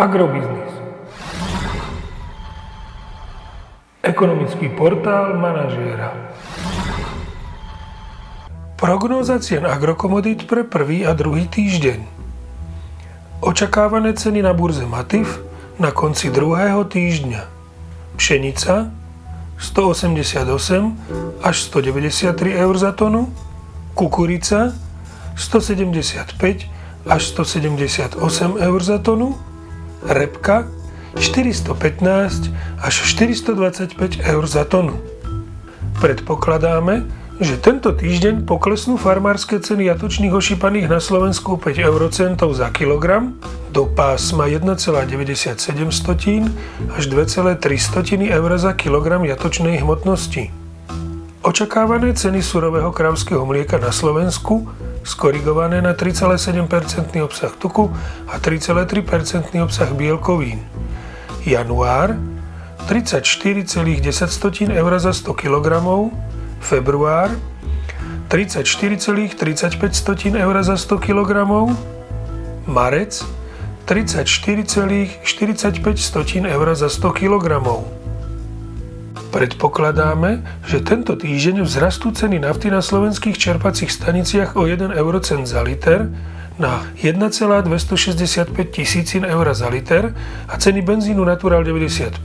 Agrobiznis. Ekonomický portál manažéra. Prognóza cien agrokomodít pre prvý a druhý týždeň. Očakávané ceny na burze Matif na konci druhého týždňa. Pšenica 188 až 193 eur za tonu, kukurica 175 až 178 eur za tonu, repka 415 až 425 eur za tonu. Predpokladáme, že tento týždeň poklesnú farmárske ceny jatočných ošípaných na Slovensku 5 eurocentov za kilogram do pásma 1,97 až 2,3 eur za kilogram jatočnej hmotnosti. Očakávané ceny surového kravského mlieka na Slovensku skorigované na 3,7% obsah tuku a 3,3% obsah bielkovín. Január 34,10 eur za 100 kg, február 34,35 eur za 100 kg, marec 34,45 eur za 100 kg. Predpokladáme, že tento týždeň vzrastú ceny nafty na slovenských čerpacích staniciach o 1 eurocent za liter na 1,265 tisícin eur za liter a ceny benzínu Natural 95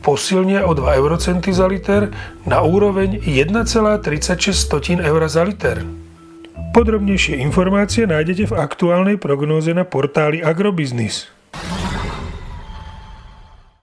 posilnia o 2 eurocenty za liter na úroveň 1,36 eur za liter. Podrobnejšie informácie nájdete v aktuálnej prognóze na portáli Agrobiznis.